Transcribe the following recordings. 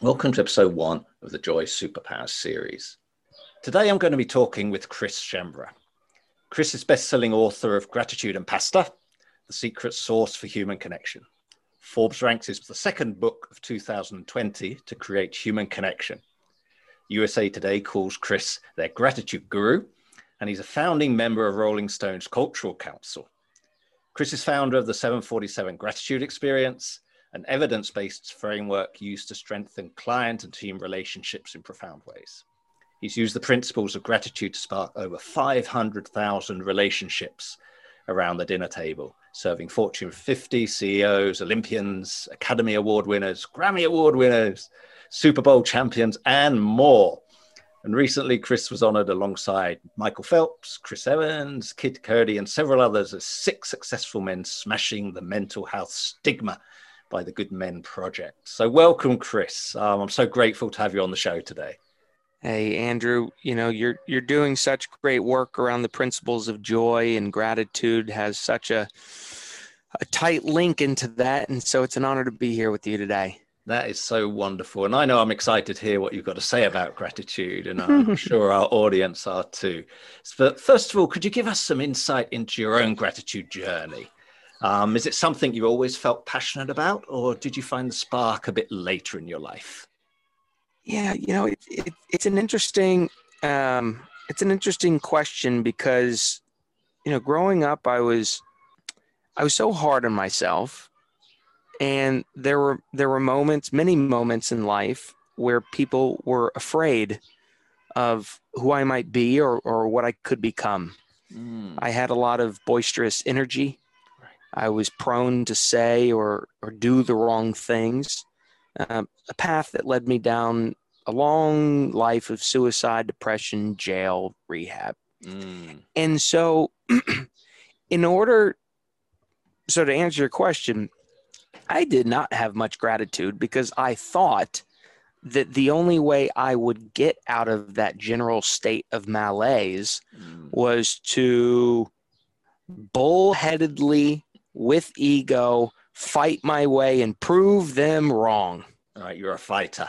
Welcome to episode one of the Joy Superpowers series. Today I'm going to be talking with Chris Schembra. Chris is best-selling author of Gratitude and Pasta, The Secret Sauce for Human Connection. Forbes ranks it the second book of 2020 to create human connection. USA Today calls Chris their gratitude guru, and he's a founding member of Rolling Stone's Cultural Council. Chris is founder of the 747 Gratitude Experience an evidence based framework used to strengthen client and team relationships in profound ways. He's used the principles of gratitude to spark over 500,000 relationships around the dinner table, serving Fortune 50 CEOs, Olympians, Academy Award winners, Grammy Award winners, Super Bowl champions, and more. And recently, Chris was honored alongside Michael Phelps, Chris Evans, Kid Cudi, and several others as six successful men smashing the mental health stigma by the Good Men Project. So, welcome, Chris. Um, I'm so grateful to have you on the show today. Hey, Andrew. You know you're you're doing such great work around the principles of joy and gratitude. Has such a a tight link into that, and so it's an honor to be here with you today. That is so wonderful. And I know I'm excited to hear what you've got to say about gratitude, and I'm sure our audience are too. But first of all, could you give us some insight into your own gratitude journey? Um, is it something you always felt passionate about, or did you find the spark a bit later in your life? Yeah, you know, it, it, it's an interesting um, it's an interesting question because you know, growing up, I was I was so hard on myself, and there were there were moments, many moments in life where people were afraid of who I might be or or what I could become. Mm. I had a lot of boisterous energy. I was prone to say or, or do the wrong things, uh, a path that led me down a long life of suicide, depression, jail, rehab. Mm. And so, in order, so to answer your question, I did not have much gratitude because I thought that the only way I would get out of that general state of malaise mm. was to bullheadedly with ego, fight my way and prove them wrong. All right, you're a fighter.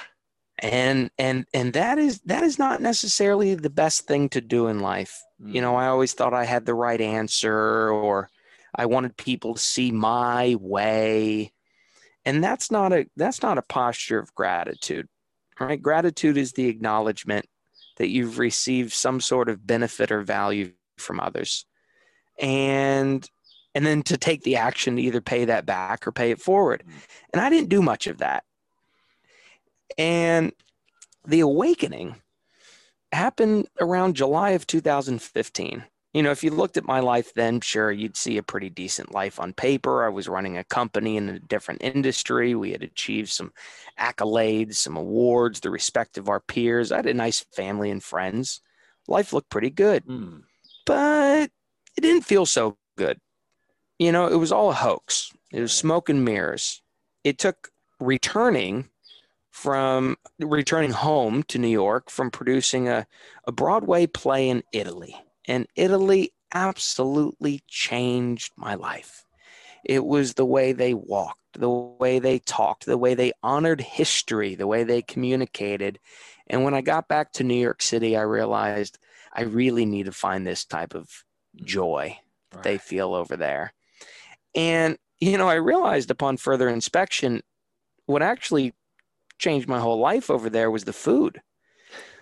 And and and that is that is not necessarily the best thing to do in life. Mm. You know, I always thought I had the right answer or I wanted people to see my way. And that's not a that's not a posture of gratitude. Right? Gratitude is the acknowledgement that you've received some sort of benefit or value from others. And and then to take the action to either pay that back or pay it forward. Mm. And I didn't do much of that. And the awakening happened around July of 2015. You know, if you looked at my life then, sure, you'd see a pretty decent life on paper. I was running a company in a different industry. We had achieved some accolades, some awards, the respect of our peers. I had a nice family and friends. Life looked pretty good, mm. but it didn't feel so good you know, it was all a hoax. It was smoke and mirrors. It took returning from returning home to New York from producing a, a Broadway play in Italy. And Italy absolutely changed my life. It was the way they walked, the way they talked, the way they honored history, the way they communicated. And when I got back to New York City, I realized I really need to find this type of joy right. they feel over there. And, you know, I realized upon further inspection, what actually changed my whole life over there was the food.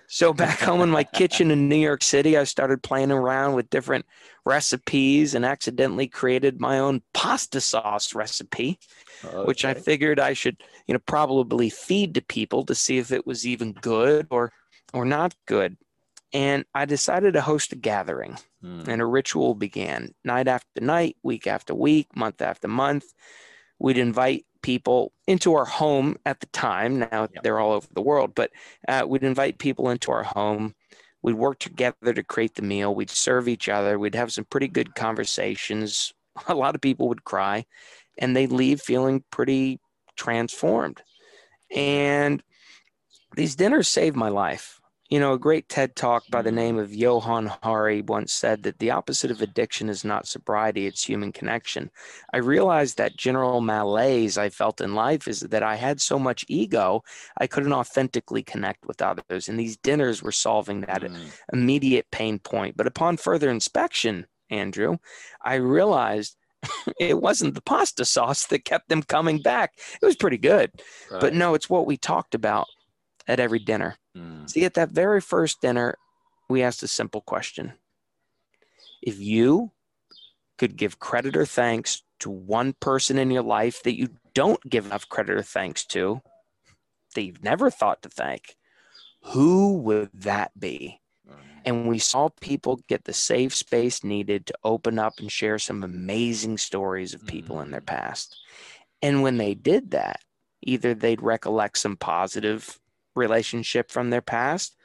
So back home in my kitchen in New York City, I started playing around with different recipes and accidentally created my own pasta sauce recipe, okay. which I figured I should, you know, probably feed to people to see if it was even good or or not good. And I decided to host a gathering, mm. and a ritual began night after night, week after week, month after month. We'd invite people into our home at the time. Now yep. they're all over the world, but uh, we'd invite people into our home. We'd work together to create the meal. We'd serve each other. We'd have some pretty good conversations. A lot of people would cry, and they'd leave feeling pretty transformed. And these dinners saved my life you know, a great TED talk by the name of Johann Hari once said that the opposite of addiction is not sobriety, it's human connection. I realized that general malaise I felt in life is that I had so much ego, I couldn't authentically connect with others. And these dinners were solving that mm. immediate pain point. But upon further inspection, Andrew, I realized it wasn't the pasta sauce that kept them coming back. It was pretty good. Right. But no, it's what we talked about at every dinner. Mm. See, at that very first dinner, we asked a simple question If you could give credit or thanks to one person in your life that you don't give enough credit or thanks to, that you've never thought to thank, who would that be? And we saw people get the safe space needed to open up and share some amazing stories of people mm. in their mm. past. And when they did that, either they'd recollect some positive relationship from their past,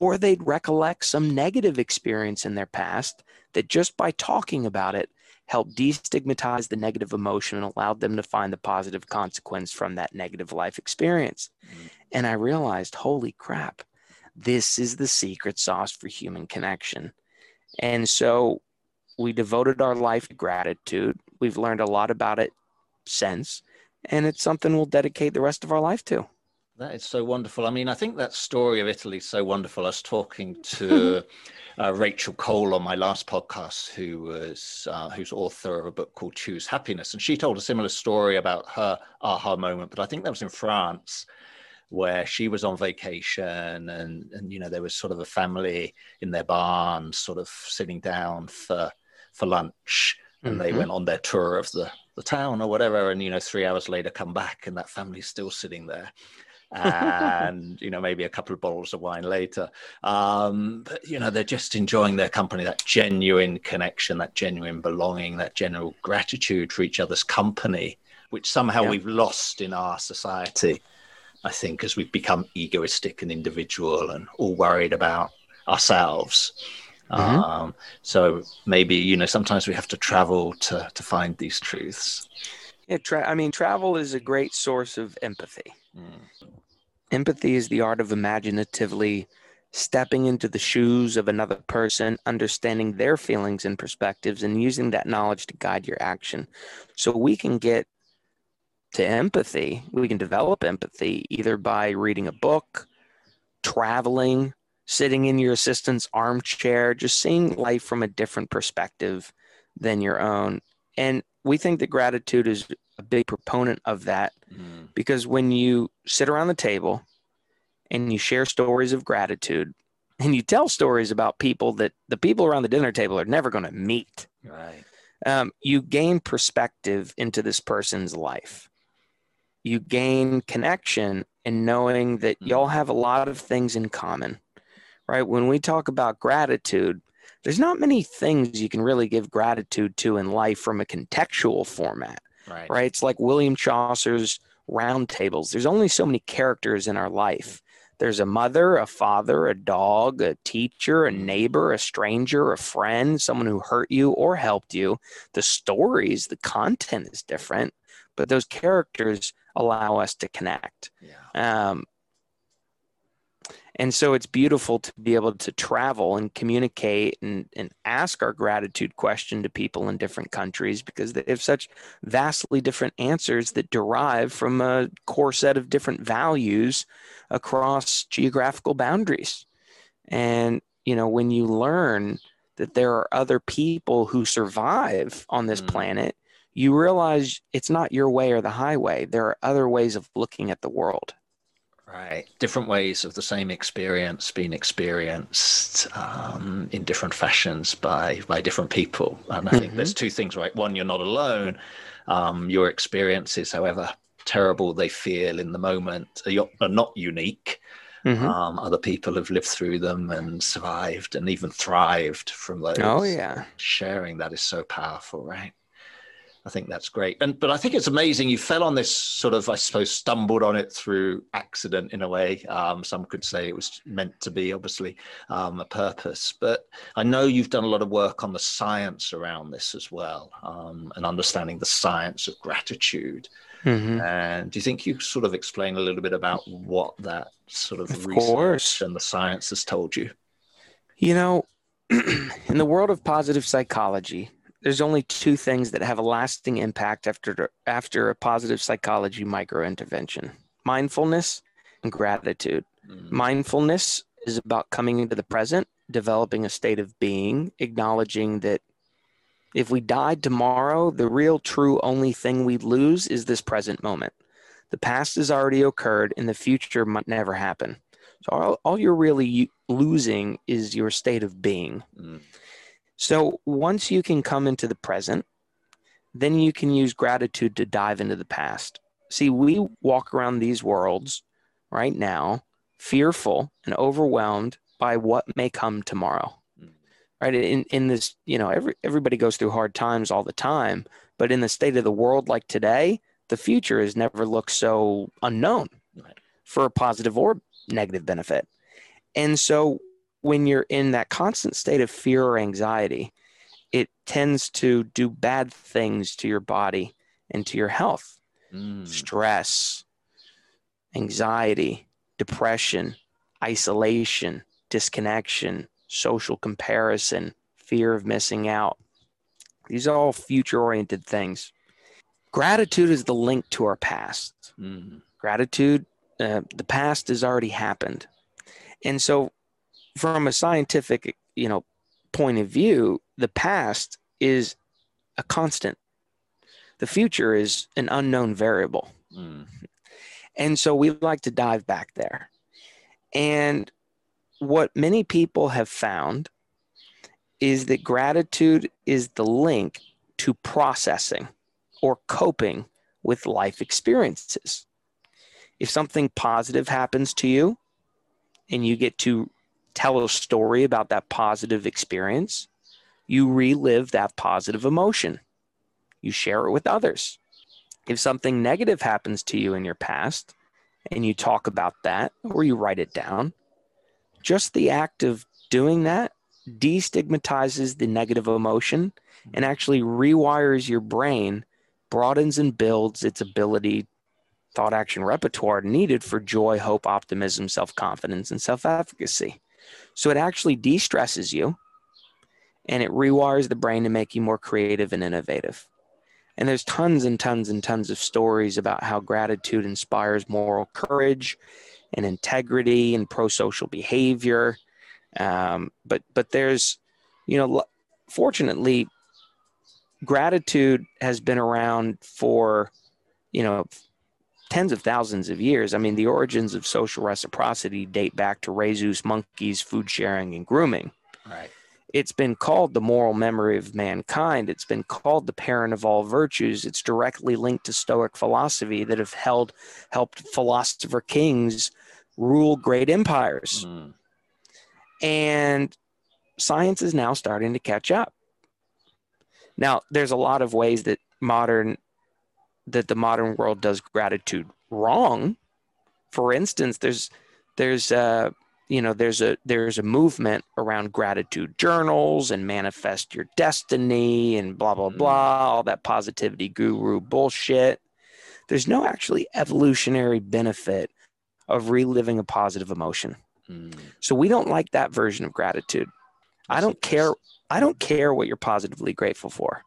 or they'd recollect some negative experience in their past that just by talking about it helped destigmatize the negative emotion and allowed them to find the positive consequence from that negative life experience. Mm-hmm. And I realized, holy crap, this is the secret sauce for human connection. And so we devoted our life to gratitude. We've learned a lot about it since, and it's something we'll dedicate the rest of our life to. That is so wonderful. I mean, I think that story of Italy is so wonderful. I was talking to uh, Rachel Cole on my last podcast, who was uh, who's author of a book called Choose Happiness, and she told a similar story about her aha moment. But I think that was in France, where she was on vacation, and and you know there was sort of a family in their barn, sort of sitting down for for lunch, and mm-hmm. they went on their tour of the the town or whatever, and you know three hours later come back, and that family's still sitting there and you know maybe a couple of bottles of wine later um, but you know they're just enjoying their company that genuine connection that genuine belonging that general gratitude for each other's company which somehow yeah. we've lost in our society i think as we've become egoistic and individual and all worried about ourselves mm-hmm. um, so maybe you know sometimes we have to travel to to find these truths yeah tra- i mean travel is a great source of empathy mm. Empathy is the art of imaginatively stepping into the shoes of another person, understanding their feelings and perspectives, and using that knowledge to guide your action. So we can get to empathy, we can develop empathy either by reading a book, traveling, sitting in your assistant's armchair, just seeing life from a different perspective than your own. And we think that gratitude is a big proponent of that. Because when you sit around the table and you share stories of gratitude and you tell stories about people that the people around the dinner table are never going to meet right um, you gain perspective into this person's life you gain connection in knowing that mm. y'all have a lot of things in common right when we talk about gratitude there's not many things you can really give gratitude to in life from a contextual format Right. Right. It's like William Chaucer's round tables. There's only so many characters in our life. There's a mother, a father, a dog, a teacher, a neighbor, a stranger, a friend, someone who hurt you or helped you. The stories, the content is different, but those characters allow us to connect. Yeah. Um, and so it's beautiful to be able to travel and communicate and, and ask our gratitude question to people in different countries because they have such vastly different answers that derive from a core set of different values across geographical boundaries. And, you know, when you learn that there are other people who survive on this mm. planet, you realize it's not your way or the highway. There are other ways of looking at the world. Right. Different ways of the same experience being experienced um, in different fashions by by different people. And I think mm-hmm. there's two things, right? One, you're not alone. Um, your experiences, however terrible they feel in the moment, are, are not unique. Mm-hmm. Um, other people have lived through them and survived and even thrived from those. Oh yeah, sharing that is so powerful, right? I think that's great. And but I think it's amazing you fell on this sort of, I suppose, stumbled on it through accident in a way. Um, some could say it was meant to be, obviously, um, a purpose. But I know you've done a lot of work on the science around this as well, um, and understanding the science of gratitude. Mhm. And do you think you sort of explain a little bit about what that sort of, Of research course. and the science has told you? You know, in the world of positive psychology, there's only two things that have a lasting impact after after a positive psychology micro intervention: mindfulness and gratitude. Mm, Mindfulness is about coming into the present, developing a state of being, acknowledging that if we died tomorrow, the real, true, only thing we'd lose is this present moment. The past has already occurred and the future might never happen. So all, all you're really u- losing is your state of being. mm, So once you can come into the present, then you can use gratitude to dive into the past. See, we walk around these worlds right now fearful and overwhelmed by what may come tomorrow. Mm. Right? In in this, you know, every everybody goes through hard times all the time, but in the state of the world like today, the future has never looked so unknown Right. for a positive or negative benefit. And so when you're in that constant state of fear or anxiety, it tends to do bad things to your body and to your health. mm, Stress, anxiety, depression, isolation, disconnection, social comparison, fear of missing out. These are all future oriented things. Gratitude is the link to our past mm, gratitude uh, the past has already happened and so from a scientific you know point of view the past is a constant. The future is an unknown variable. Mm, and so we like to dive back there. And what many people have found is that gratitude is the link to processing or coping with life experiences. If something positive happens to you and you get to tell a story about that positive experience, you relive that positive emotion. You share it with others. If something negative happens to you in your past and you talk about that or you write it down, just the act of doing that destigmatizes the negative emotion and actually rewires your brain, broadens and builds its ability, thought action repertoire needed for joy, hope, optimism, self confidence, and self efficacy. So it actually de stresses you and it rewires the brain to make you more creative and innovative. And there's tons and tons and tons of stories about how gratitude inspires moral courage and integrity and pro-social behavior. Um, but but there's, you know, fortunately, gratitude has been around for, you know, tens of thousands of years. I mean, the origins of social reciprocity date back to rhesus monkeys, food sharing, and grooming right. it's been called the moral memory of mankind. It's been called the parent of all virtues. It's directly linked to Stoic philosophy that have held helped philosopher kings rule great empires. Mm, And science is now starting to catch up. Now, there's a lot of ways that modern that the modern world does gratitude wrong. For instance, there's there's uh you know there's a there's a movement around gratitude journals and manifest your destiny and blah blah Mm. blah all that positivity guru bullshit there's no actually evolutionary benefit of reliving a positive emotion mm. so we don't like that version of gratitude i don't care i don't care what you're positively grateful for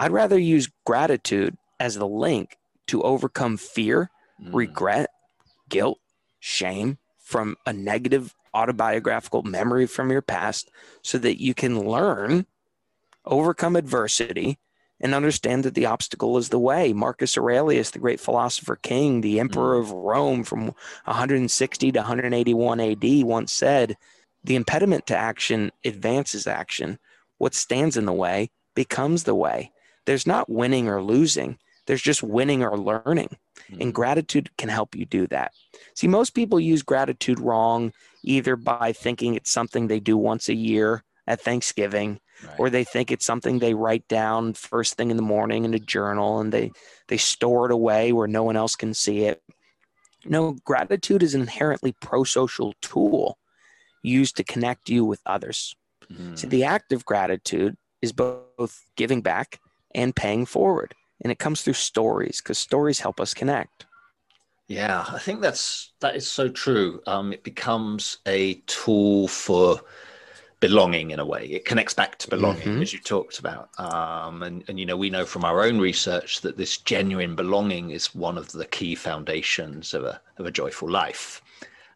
i'd rather use gratitude as the link to overcome fear Mm, regret, guilt, shame from a negative autobiographical memory from your past so that you can learn, overcome adversity, and understand that the obstacle is the way. Marcus Aurelius, the great philosopher king, the emperor of Rome from 160 to 181 AD, once said, The impediment to action advances action. What stands in the way becomes the way. There's not winning or losing, there's just winning or learning. And mm, gratitude can help you do that. See, most people use gratitude wrong, either by thinking it's something they do once a year at Thanksgiving, right. or they think it's something they write down first thing in the morning in a journal and they, they store it away where no one else can see it. No, gratitude is an inherently pro social tool used to connect you with others. Mm, See, the act of gratitude is both giving back and paying forward. And it comes through stories because stories help us connect. Yeah, I think that's that is so true. Um, it becomes a tool for belonging in a way. It connects back to belonging, mm-hmm. as you talked about. Um, and, and, you know, we know from our own research that this genuine belonging is one of the key foundations of a, of a joyful life.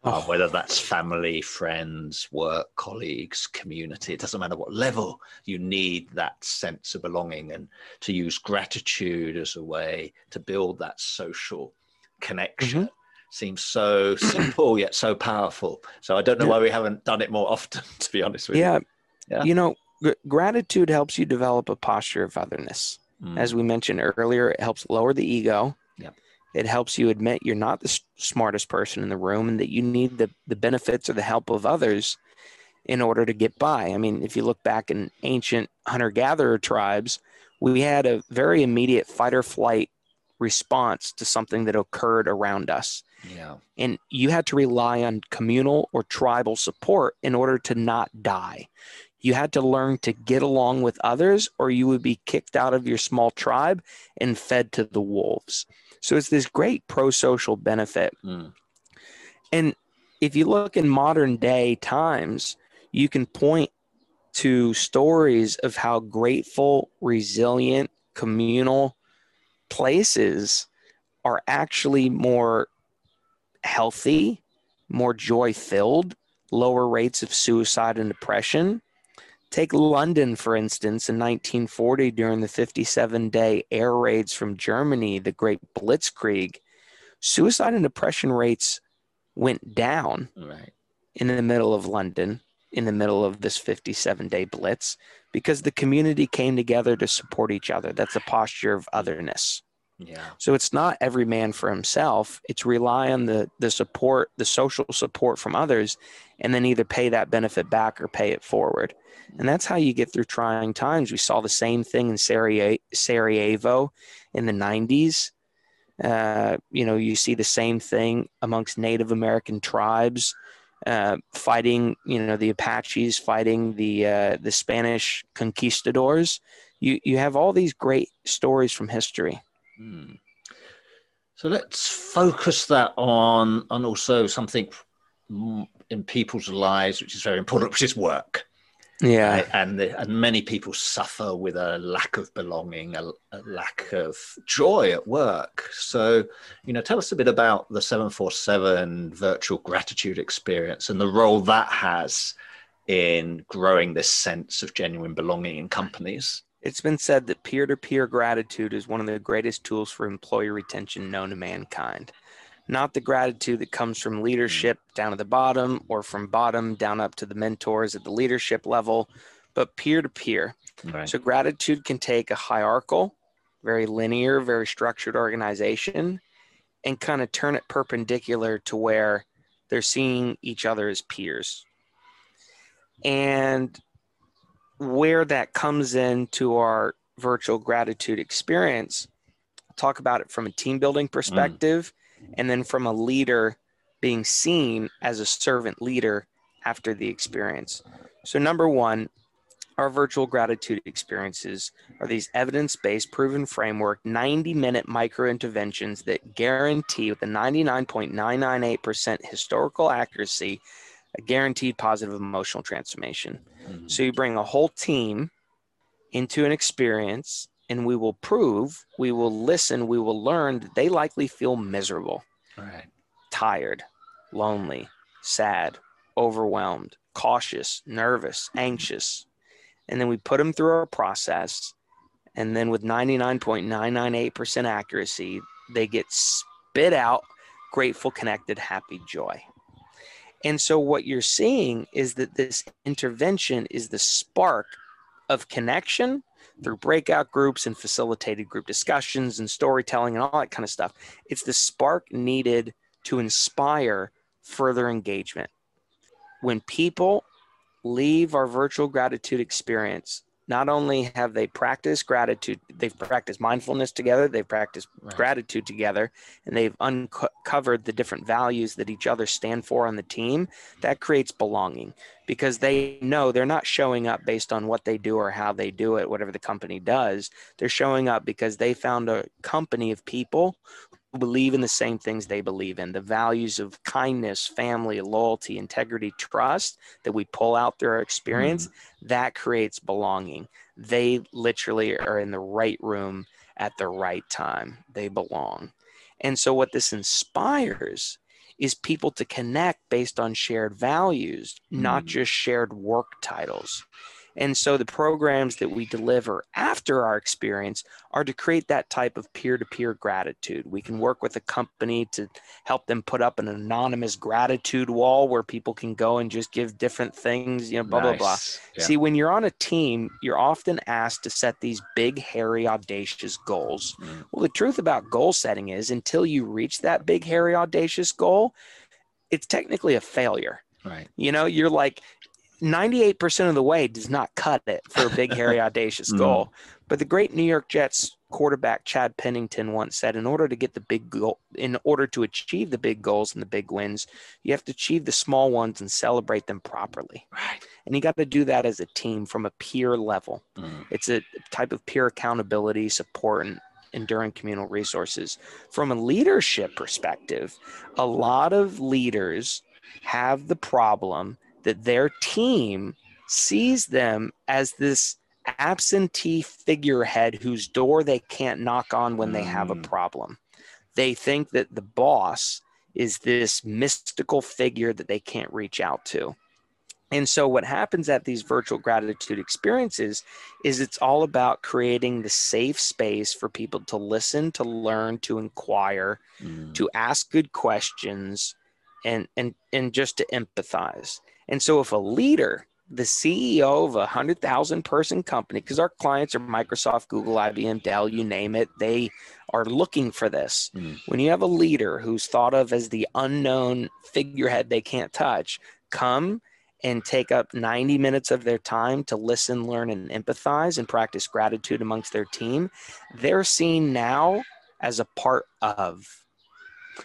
Oh. Whether that's family, friends, work, colleagues, community, it doesn't matter what level, you need that sense of belonging and to use gratitude as a way to build that social connection. Mm-hmm seems so simple yet so powerful. So I don't know why we haven't done it more often, to be honest with yeah. you. Yeah. You know, g- gratitude helps you develop a posture of otherness. Mm. As we mentioned earlier, it helps lower the ego. It helps you admit you're not the s- smartest person in the room and that you need the, the benefits or the help of others in order to get by. I mean, if you look back in ancient hunter gatherer tribes, we had a very immediate fight or flight response to something that occurred around us. Yeah. And you had to rely on communal or tribal support in order to not die. You had to learn to get along with others, or you would be kicked out of your small tribe and fed to the wolves. So it's this great pro social benefit. Mm. And if you look in modern day times, you can point to stories of how grateful, resilient, communal places are actually more healthy, more joy filled, lower rates of suicide and depression. Take London, for instance, in 1940 during the 57 day air raids from Germany, the Great Blitzkrieg. Suicide and depression rates went down right. in the middle of London, in the middle of this 57 day blitz, because the community came together to support each other. That's a posture of otherness. Yeah. So it's not every man for himself. It's rely on the the support, the social support from others, and then either pay that benefit back or pay it forward. And that's how you get through trying times. We saw the same thing in Sarajevo in the 90s. Uh, you know, you see the same thing amongst Native American tribes uh, fighting, you know, the Apaches fighting the uh, the Spanish conquistadors. You you have all these great stories from history. Hmm. So let's focus that on on also something in people's lives, which is very important, which is work. Yeah, right? and the, and many people suffer with a lack of belonging, a, a, lack of joy at work. So, you know, tell us a bit about the seven four seven virtual gratitude experience and the role that has in growing this sense of genuine belonging in companies. It's been said that peer to peer gratitude is one of the greatest tools for employee retention known to mankind. Not the gratitude that comes from leadership down at the bottom or from bottom down up to the mentors at the leadership level, but peer to peer. So, gratitude can take a hierarchical, very linear, very structured organization and kind of turn it perpendicular to where they're seeing each other as peers. And where that comes into our virtual gratitude experience, talk about it from a team building perspective mm. and then from a leader being seen as a servant leader after the experience. So, number one, our virtual gratitude experiences are these evidence based, proven framework, 90 minute micro interventions that guarantee, with a 99.998% historical accuracy, a guaranteed positive emotional transformation. Mm-hmm. So you bring a whole team into an experience and we will prove, we will listen, we will learn that they likely feel miserable, right. tired, lonely, sad, overwhelmed, cautious, nervous, anxious. And then we put them through our process. And then with 99.998% accuracy, they get spit out grateful, connected, happy joy. And so what you're seeing is that this intervention is the spark of connection through breakout groups and facilitated group discussions and storytelling and all that kind of stuff. It's the spark needed to inspire further engagement. When people leave our virtual gratitude experience not only have they practiced gratitude, they've practiced mindfulness together, they've practiced Right. gratitude together, and they've uncovered the different values that each other stand for on the team. That creates belonging because they know they're not showing up based on what they do or how they do it, whatever the company does. They're showing up because they found a company of people believe in the same things they believe in the values of kindness, family, loyalty, integrity, trust that we pull out through our experience that creates belonging. They literally are in the right room at the right time. They belong. And so, what this inspires is people to connect based on shared values, not Mm. just shared work titles. And so, the programs that we deliver after our experience are to create that type of peer to peer gratitude. We can work with a company to help them put up an anonymous gratitude wall where people can go and just give different things, you know, blah, blah, blah. Yeah. See, when you're on a team, you're often asked to set these big, hairy, audacious goals. Mm. Well, the truth about goal setting is until you reach that big, hairy, audacious goal, it's technically a failure. Right. You know, you're like 98% of the way does not cut it for a big, hairy, audacious goal. But the great New York Jets quarterback Chad Pennington once said, in order to get the big goal, in order to achieve the big goals and the big wins, you have to achieve the small ones and celebrate them properly. Right. And you got to do that as a team from a peer level. Mm. It's a type of peer accountability, support, and enduring communal resources. From a leadership perspective, a lot of leaders have the problem that their team sees them as this absentee figurehead whose door they can't knock on when they have a Mm. problem. They think that the boss is this mystical figure that they can't reach out to. And so, what happens at these virtual gratitude experiences is it's all about creating the safe space for people to listen, to learn, to inquire, Mm. to ask good questions, and and and just to empathize. And so, if a leader, the CEO of a hundred thousand person company, because our clients are Microsoft, Google, IBM, Dell, you name it, they are looking for this. Mm. When you have a leader who's thought of as the unknown figurehead they can't touch, come and take up 90 minutes of their time to listen, learn, and empathize and practice gratitude amongst their team, they're seen now as a part of.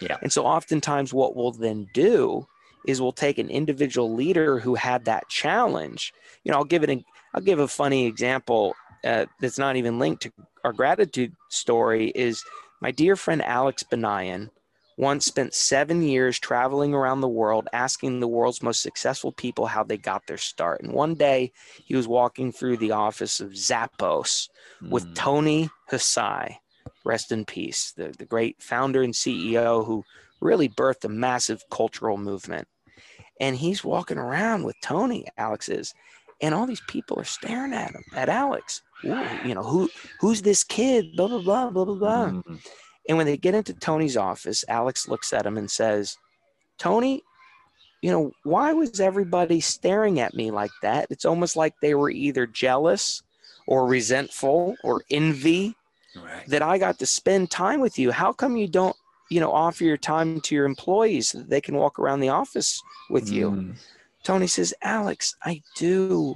Yeah. And so oftentimes what we'll then do is we'll take an individual leader who had that challenge. You know, I'll give it a I'll give a funny example uh, that's not even linked to our gratitude story is my dear friend Alex Banayan once spent seven years traveling around the world asking the world's most successful people how they got their start. And one day he was walking through the office of Zappos with Mm. Tony Hsieh, rest in peace, the, the great founder and CEO who really birthed a massive cultural movement. And he's walking around with Tony, Alex is, and all these people are staring at him, at Alex. Ooh, you know, who who's this kid? Blah, blah, blah, blah, blah, blah. Mm. And when they get into Tony's office, Alex looks at him and says, Tony, you know, why was everybody staring at me like that? It's almost like they were either jealous or resentful or envy Right. that I got to spend time with you. How come you don't, you know, offer your time to your employees so that they can walk around the office with you? Mm. Tony says, Alex, I do.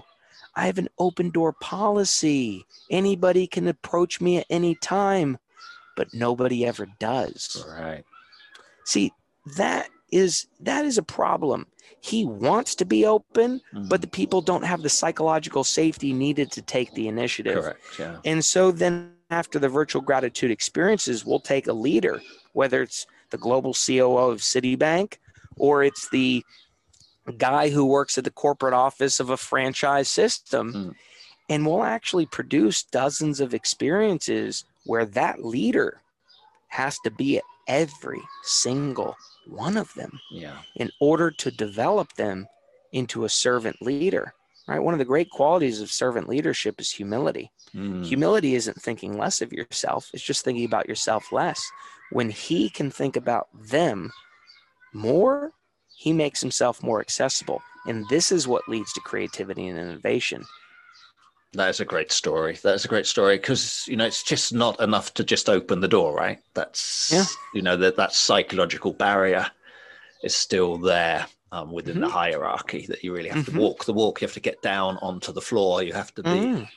I have an open door policy. Anybody can approach me at any time, but nobody ever does. Right. See, that is that is a problem. He wants to be open, but the people don't have the psychological safety needed to take the initiative. Correct. Yeah. And so then after the virtual gratitude experiences, we'll take a leader, whether it's the global COO of Citibank or it's the guy who works at the corporate office of a franchise system. Mm. And we'll actually produce dozens of experiences where that leader has to be at every single one of them Yeah. in order to develop them into a servant leader. Right? One of the great qualities of servant leadership is humility. Mm. Humility isn't thinking less of yourself, it's just thinking about yourself less. When he can think about them more, he makes himself more accessible. And this is what leads to creativity and innovation. That is a great story. That's a great story because you know it's just not enough to just open the door, right? That's Yeah. you know that that psychological barrier is still there um, within the hierarchy that you really have Mhm. to walk the walk. You have to get down onto the floor. You have to be Mm.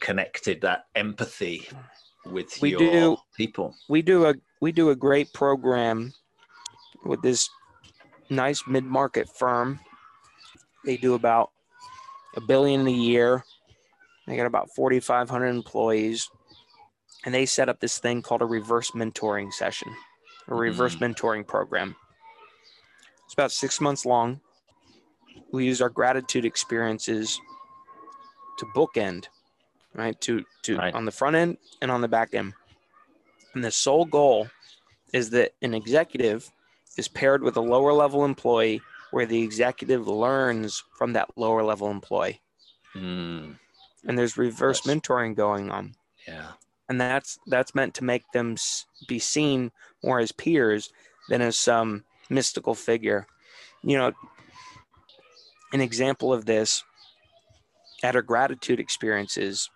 Connected, that empathy with We your do. people. we do a we do a great program with this nice mid-market firm. They do about a billion a year. They got about 4500 employees. And they set up this thing called a reverse mentoring session a mm-hmm. reverse mentoring program. It's about six months long. We use our gratitude experiences to bookend right to to Right. on the front end and on the back end and the sole goal is that an executive is paired with a lower level employee where the executive learns from that lower level employee. Mm, And there's reverse Yes. mentoring going on. yeah. And that's that's meant to make them be seen more as peers than as some mystical figure. You know, an example of this at our gratitude experiences,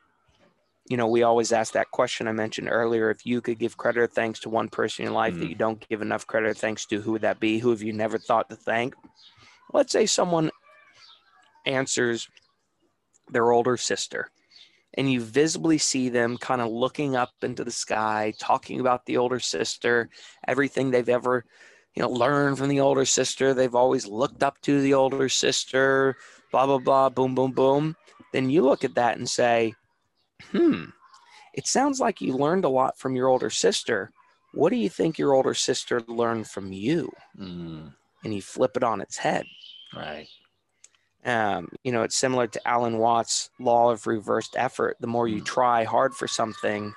you know, we always ask that question I mentioned earlier. If you could give credit or thanks to one person in your life that Mm. you don't give enough credit or thanks to, who would that be? Who have you never thought to thank? Let's say someone answers their older sister and you visibly see them kind of looking up into the sky, talking about the older sister, everything they've ever, you know, learned from the older sister. They've always looked up to the older sister, blah, blah, blah, boom, boom, boom. Then you look at that and say, hmm, it sounds like you learned a lot from your older sister. What do you think your older sister learned from you? Mm, And you flip it on its head. right. Um, you know, it's similar to Alan Watts' law of reversed effort. The more you Mm. try hard for something,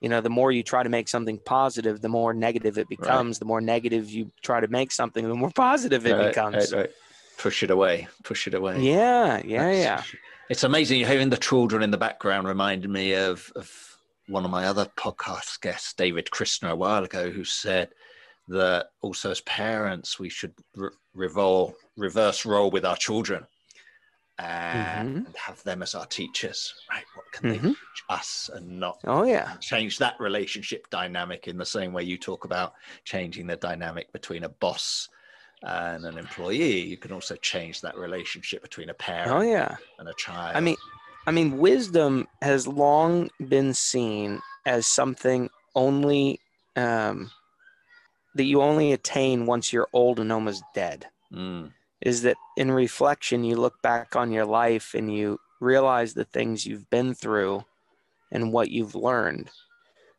you know, the more you try to make something positive, the more negative it becomes. The more negative you try to make something, the more positive it Right, becomes. right, right. Push it away. Push it away. Yeah, yeah, That's- yeah. It's amazing. Hearing the children in the background reminded me of, of one of my other podcast guests, David Christner, a while ago, who said that also as parents, we should re- revol- reverse role with our children and have them as our teachers, right? What can they Mhm. teach us and not Oh, yeah. change that relationship dynamic in the same way you talk about changing the dynamic between a boss and an employee you can also change that relationship between a parent Oh, yeah. and a child I mean, I mean, wisdom has long been seen as something only um, that you only attain once you're old and almost dead. Mm, is that in reflection, you look back on your life and you realize the things you've been through and what you've learned.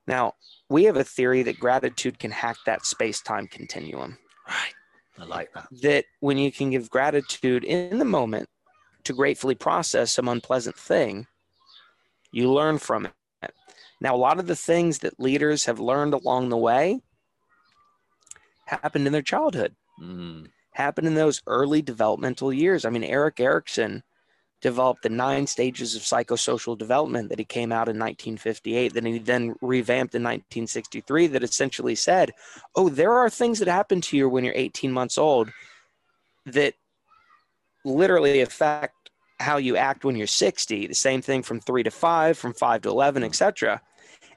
Now, we have a theory that gratitude can hack that space time continuum. right i like that That when you can give gratitude in the moment to gratefully process some unpleasant thing, you learn from it. Now, a lot of the things that leaders have learned along the way happened in their childhood mm, happened in those early developmental years. I mean, Erik Erikson developed the nine stages of psychosocial development that he came out in 1958, that he then revamped in 1963, that essentially said, oh, there are things that happen to you when you're 18 months old that literally affect how you act when you're 60. The same thing from three to five, from five to 11, etc.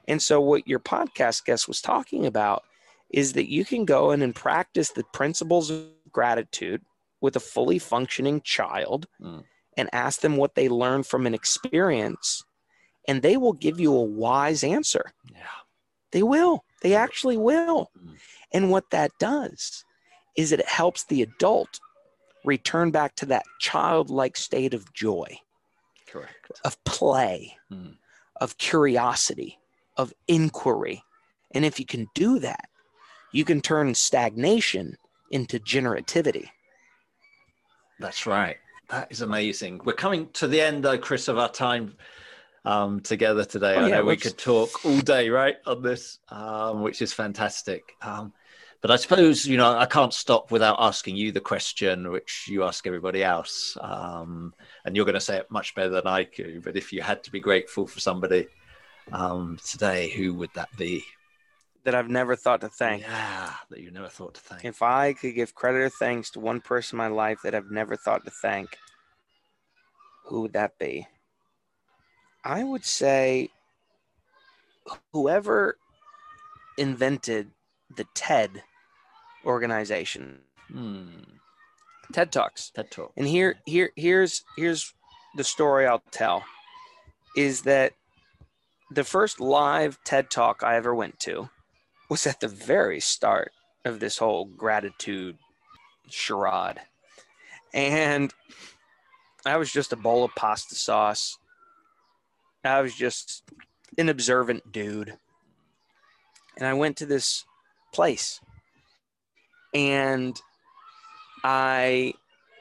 And so, what your podcast guest was talking about is that you can go in and practice the principles of gratitude with a fully functioning child Mm. And ask them what they learned from an experience, and they will give you a wise answer. yeah They will. They actually will. Mm. And what that does is it helps the adult return back to that childlike state of joy, correct of play, Mm. of curiosity, of inquiry. And if you can do that, you can turn stagnation into generativity. that's right that is amazing. We're coming to the end though chris of our time um, together today. Oh, i yeah, know we could talk all day right on this um, which is fantastic. Um, but i suppose you know i can't stop without asking you the question which you ask everybody else um, and you're going to say it much better than i could but if you had to be grateful for somebody um, today who would that be That I've never thought to thank. yeah that you never thought to thank If I could give credit or thanks to one person in my life that I've never thought to thank, who would that be? I would say whoever invented the TED organization, Hmm. TED Talks. ted talk And here, here, here's here's the story I'll tell. is that the first live TED talk I ever went to was at the very start of this whole gratitude charade. And I was just a bowl of pasta sauce. I was just an observant dude. And I went to this place and I,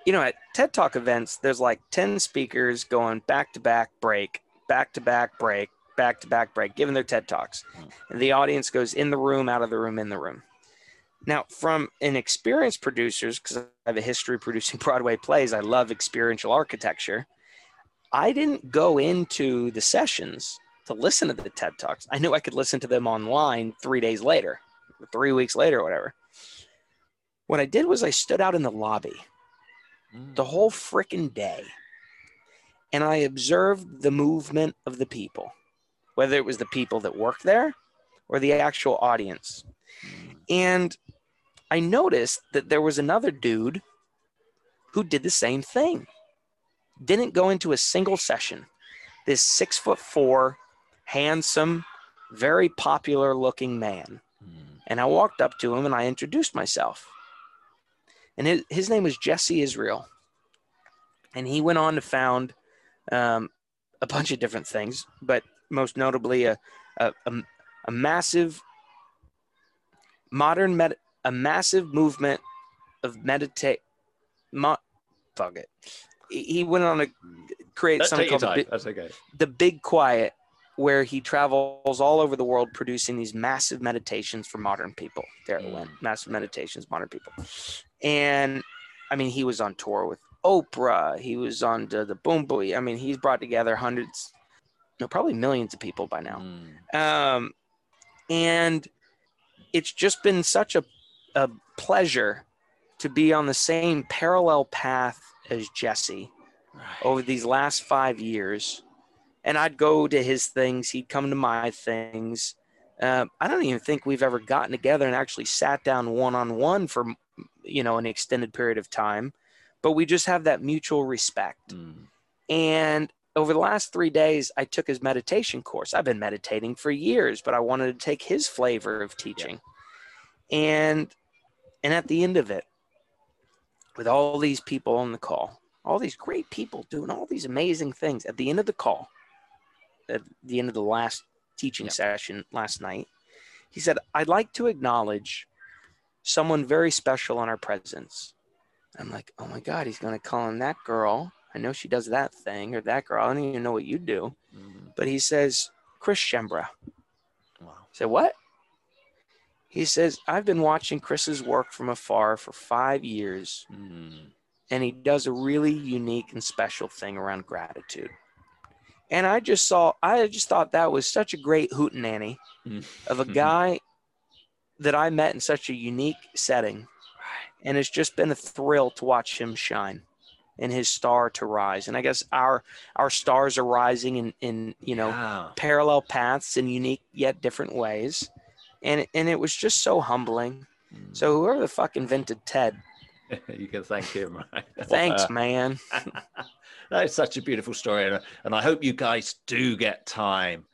you know, at TED Talk events, there's like 10 speakers going back to back break, back to back break, back to back break, giving their TED Talks. Hmm. And the audience goes in the room, out of the room, in the room. Now, from an experienced producers, because I have a history producing Broadway plays, I love experiential architecture. I didn't go into the sessions to listen to the TED Talks. I knew I could listen to them online three days later, three weeks later, or whatever. What I did was I stood out in the lobby hmm. the whole freaking day and I observed the movement of the people, whether it was the people that worked there or the actual audience. And I noticed that there was another dude who did the same thing. Didn't go into a single session. This six foot four, handsome, very popular looking man. And I walked up to him and I introduced myself. And his, his name was Jesse Israel. And he went on to found um, a bunch of different things, but most notably a, a, a, a massive modern med- a massive movement of meditate. Mo- fuck it. He went on to create something called the, That's okay. the Big Quiet, where he travels all over the world producing these massive meditations for modern people. There it went, massive meditations, modern people. And I mean, he was on tour with Oprah. He was on the, the Boom Boy. I mean, he's brought together hundreds, no, probably millions of people by now. Mm. Um, and it's just been such a, a pleasure to be on the same parallel path as Jesse over these last five years. And I'd go to his things, he'd come to my things. Um, I don't even think we've ever gotten together and actually sat down one on one for, you know, an extended period of time, but we just have that mutual respect. Mm. And over the last three days, I took his meditation course. I've been meditating for years, but I wanted to take his flavor of teaching. And and at the end of it, with all these people on the call, all these great people doing all these amazing things, at the end of the call, at the end of the last teaching Yeah. session last night, he said, I'd like to acknowledge someone very special in our presence. I'm like, oh my God, he's going to call in that girl. I know she does that thing or that girl. I don't even know what you do. Mm. But he says, Chris Schembra. Wow. I said, what? He says, I've been watching Chris's work from afar for five years, Mm. and he does a really unique and special thing around gratitude. And I just saw, I just thought that was such a great hootenanny Mm. of a guy that I met in such a unique setting. And it's just been a thrill to watch him shine and his star to rise. And I guess our our stars are rising in, in you know, Yeah. parallel paths in unique yet different ways. And and it was just so humbling. Mm. So whoever the fuck invented TED, you can thank him, right? thanks, man. that is such a beautiful story, and, and I hope you guys do get time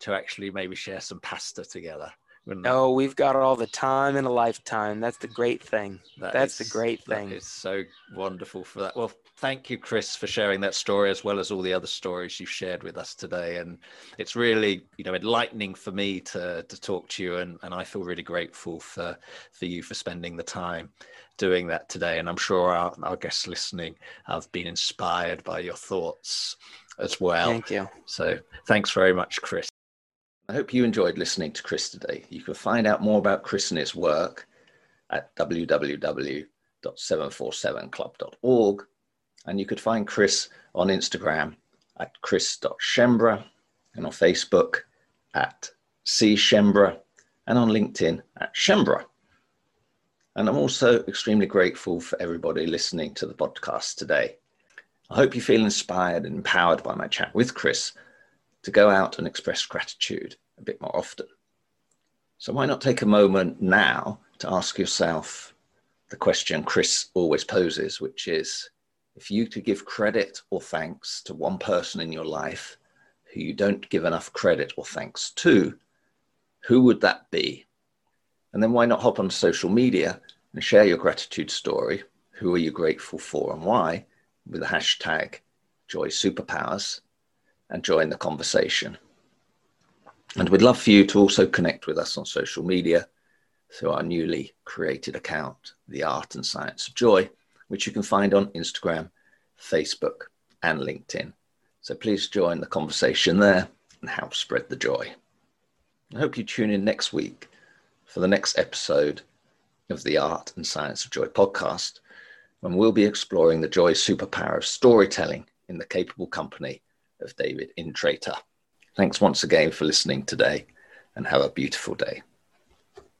to actually maybe share some pasta together. No, we've got all the time in a lifetime. That's the great thing. That That's the great thing. is so wonderful for that. Well, thank you, Chris, for sharing that story as well as all the other stories you've shared with us today. And it's really, you know, enlightening for me to to talk to you, and and I feel really grateful for for you for spending the time doing that today. And I'm sure our, our guests listening have been inspired by your thoughts as well. Thank you. So thanks very much, Chris. I hope you enjoyed listening to Chris today. You can find out more about Chris and his work at www.747club.org. And you could find Chris on Instagram at chris.schembra and on Facebook at cschembra and on LinkedIn at shembra. And I'm also extremely grateful for everybody listening to the podcast today. I hope you feel inspired and empowered by my chat with Chris to go out and express gratitude a bit more often. So, why not take a moment now to ask yourself the question Chris always poses, which is if you could give credit or thanks to one person in your life who you don't give enough credit or thanks to, who would that be? And then why not hop on social media and share your gratitude story? Who are you grateful for and why? With the hashtag Joy Superpowers and join the conversation. And we'd love for you to also connect with us on social media through our newly created account, The Art and Science of Joy, which you can find on Instagram, Facebook, and LinkedIn. So please join the conversation there and help spread the joy. I hope you tune in next week for the next episode of the Art and Science of Joy podcast, when we'll be exploring the joy superpower of storytelling in the capable company of David Intrater. Thanks once again for listening today and have a beautiful day.